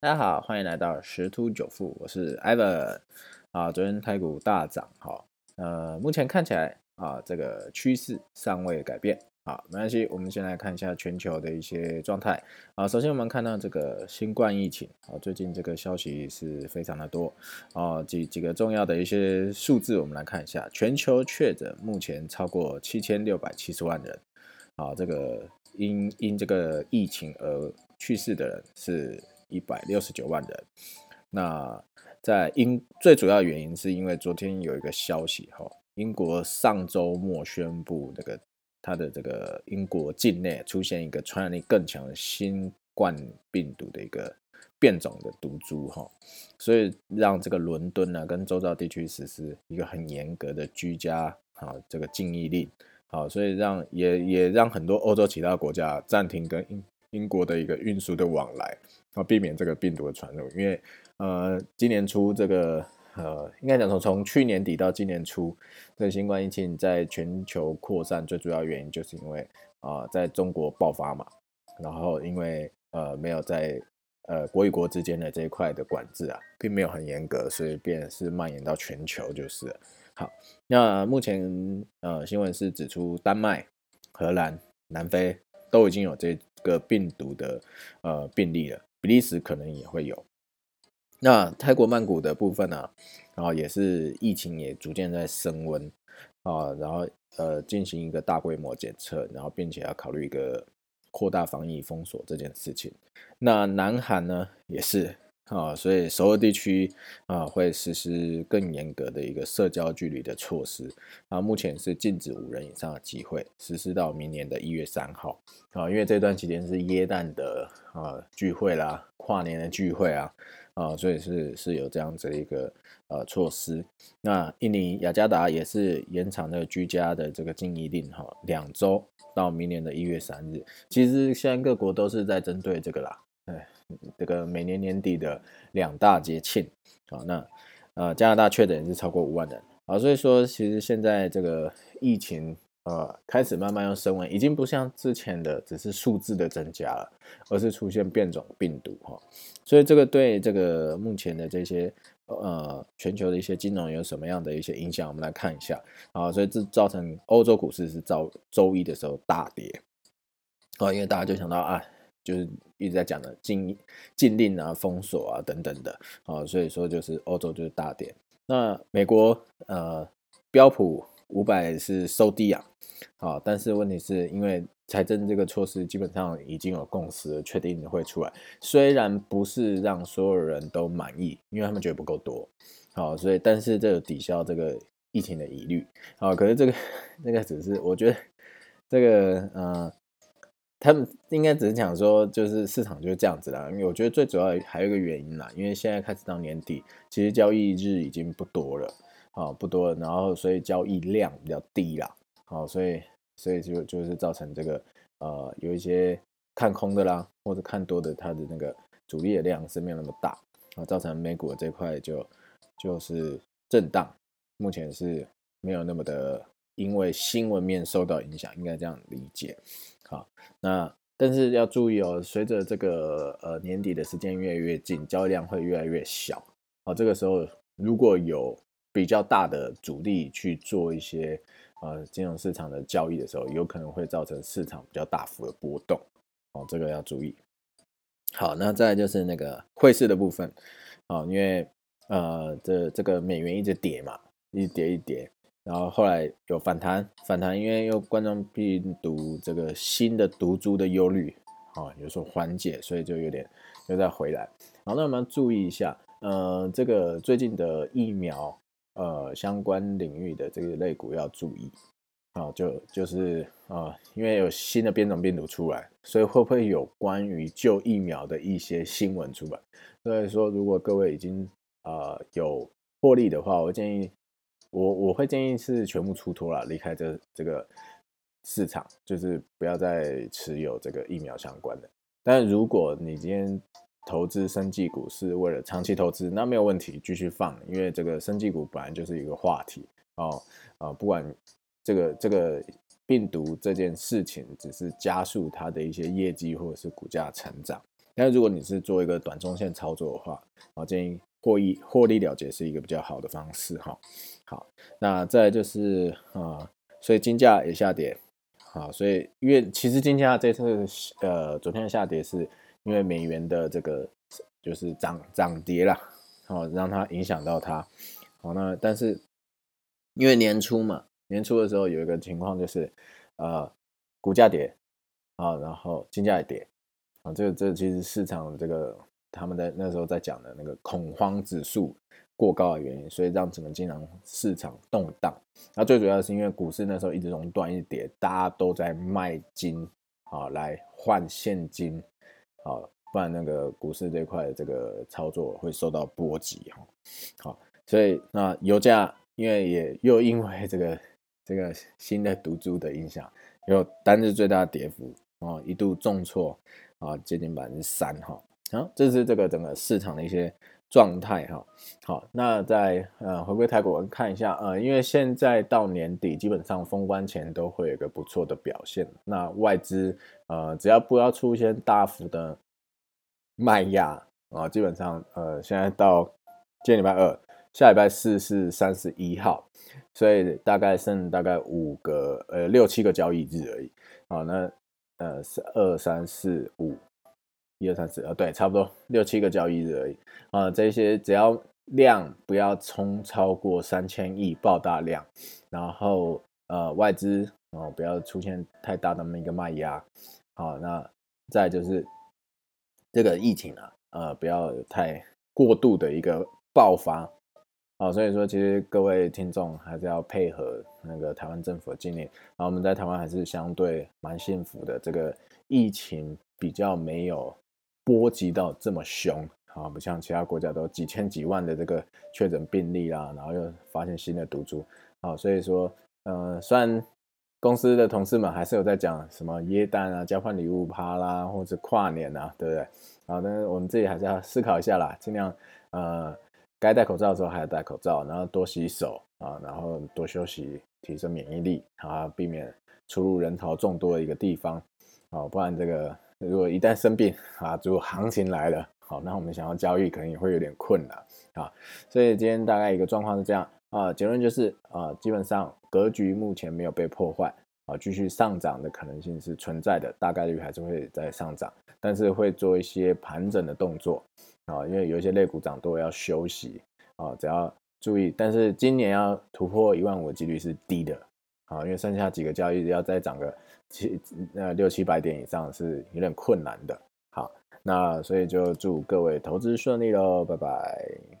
大家好，欢迎来到十突九富，我是 Ivan 啊。昨天台股大涨，哈，呃，目前看起来啊，这个趋势尚未改变，好，没关系，我们先来看一下全球的一些状态啊。首先我们看到这个新冠疫情啊，最近这个消息是非常的多啊，几几个重要的一些数字，我们来看一下，全球确诊目前超过七千六百七十万人，啊，这个因因这个疫情而去世的人是。一百六十九万人，那在英最主要原因是因为昨天有一个消息哈，英国上周末宣布这个它的这个英国境内出现一个传染力更强的新冠病毒的一个变种的毒株哈，所以让这个伦敦呢跟周遭地区实施一个很严格的居家啊这个禁疫令，好，所以让也也让很多欧洲其他国家暂停跟英英国的一个运输的往来。啊，避免这个病毒的传入，因为呃，今年初这个呃，应该讲从从去年底到今年初，这个新冠疫情在全球扩散，最主要原因就是因为啊，在中国爆发嘛，然后因为呃没有在呃国与国之间的这一块的管制啊，并没有很严格，所以便是蔓延到全球就是好。那目前呃新闻是指出，丹麦、荷兰、南非都已经有这个病毒的呃病例了。比利时可能也会有，那泰国曼谷的部分呢，然后也是疫情也逐渐在升温啊，然后呃进行一个大规模检测，然后并且要考虑一个扩大防疫封锁这件事情。那南韩呢也是。啊，所以首尔地区啊会实施更严格的一个社交距离的措施啊，目前是禁止五人以上的集会，实施到明年的一月三号啊，因为这段期间是耶诞的啊聚会啦，跨年的聚会啊啊，所以是是有这样子的一个呃措施。那印尼雅加达也是延长的居家的这个禁疫令哈，两周到明年的一月三日。其实现在各国都是在针对这个啦，哎。这个每年年底的两大节庆啊，那呃加拿大确诊是超过五万人啊，所以说其实现在这个疫情呃开始慢慢要升温，已经不像之前的只是数字的增加了，而是出现变种病毒哈，所以这个对这个目前的这些呃全球的一些金融有什么样的一些影响？我们来看一下啊，所以这造成欧洲股市是遭周一的时候大跌啊，因为大家就想到啊。就是一直在讲的禁禁令啊、封锁啊等等的啊，所以说就是欧洲就是大跌。那美国呃标普五百是收低啊，啊，但是问题是因为财政这个措施基本上已经有共识，确定会出来。虽然不是让所有人都满意，因为他们觉得不够多，好，所以但是这个抵消这个疫情的疑虑啊。可是这个 那个只是我觉得这个呃。他们应该只是讲说，就是市场就是这样子啦。因为我觉得最主要还有一个原因啦，因为现在开始到年底，其实交易日已经不多了，啊，不多了，然后所以交易量比较低啦，好，所以所以就就是造成这个呃有一些看空的啦，或者看多的，它的那个主力的量是没有那么大，啊，造成美股这块就就是震荡，目前是没有那么的。因为新闻面受到影响，应该这样理解。好，那但是要注意哦，随着这个呃年底的时间越来越近，交易量会越来越小。好，这个时候如果有比较大的主力去做一些呃金融市场的交易的时候，有可能会造成市场比较大幅的波动。哦，这个要注意。好，那再就是那个汇市的部分。啊，因为呃这这个美元一直跌嘛，一跌一跌。然后后来有反弹，反弹，因为又冠状病毒这个新的毒株的忧虑啊有所缓解，所以就有点又再回来。好，那我们要注意一下，呃，这个最近的疫苗呃相关领域的这个类股要注意啊，就就是啊，因为有新的变种病毒出来，所以会不会有关于旧疫苗的一些新闻出来？所以说，如果各位已经啊有获利的话，我建议。我我会建议是全部出脱了，离开这这个市场，就是不要再持有这个疫苗相关的。但如果你今天投资生技股是为了长期投资，那没有问题，继续放，因为这个生技股本来就是一个话题哦啊，不管这个这个病毒这件事情只是加速它的一些业绩或者是股价成长，但如果你是做一个短中线操作的话，我建议获益获利了结是一个比较好的方式哈。好，那再就是啊，所以金价也下跌，好，所以因为其实金价这次呃昨天的下跌是因为美元的这个就是涨涨跌啦，好让它影响到它，好那但是因为年初嘛，年初的时候有一个情况就是呃股价跌啊，然后金价也跌。啊，这个这其实市场这个他们在那时候在讲的那个恐慌指数过高的原因，所以让整个金融市场动荡。那最主要是因为股市那时候一直熔断一跌，大家都在卖金啊来换现金啊，不然那个股市这块这个操作会受到波及哈。好，所以那油价因为也又因为这个这个新的毒株的影响，有单日最大跌幅啊，一度重挫。啊，接近百分之三哈，好，这是这个整个市场的一些状态哈。好，那在呃回归台股看一下，呃，因为现在到年底，基本上封关前都会有个不错的表现。那外资呃，只要不要出现大幅的卖压啊，基本上呃，现在到今天礼拜二，下礼拜四是三十一号，所以大概剩大概五个呃六七个交易日而已。好，那。呃，是二三四五，一二三四，呃，对，差不多六七个交易日而已啊。这些只要量不要冲超过三千亿爆大量，然后呃外资哦不要出现太大的那个卖压，好，那再就是这个疫情啊，呃不要太过度的一个爆发。好，所以说其实各位听众还是要配合那个台湾政府的禁令。然后我们在台湾还是相对蛮幸福的，这个疫情比较没有波及到这么凶啊，不像其他国家都几千几万的这个确诊病例啦，然后又发现新的毒株。好，所以说，呃，虽然公司的同事们还是有在讲什么耶诞啊、交换礼物趴啦，或者跨年啊，对不对？好，但是我们自己还是要思考一下啦，尽量呃。该戴口罩的时候还要戴口罩，然后多洗手啊，然后多休息，提升免疫力啊，避免出入人潮众多的一个地方啊，不然这个如果一旦生病啊，如果行情来了，好，那我们想要交易可能也会有点困难啊。所以今天大概一个状况是这样啊，结论就是啊，基本上格局目前没有被破坏啊，继续上涨的可能性是存在的，大概率还是会在上涨，但是会做一些盘整的动作。啊，因为有一些类股涨多要休息啊，只要注意。但是今年要突破一万五的几率是低的啊，因为剩下几个交易日要再涨个七那六七百点以上是有点困难的。好，那所以就祝各位投资顺利喽，拜拜。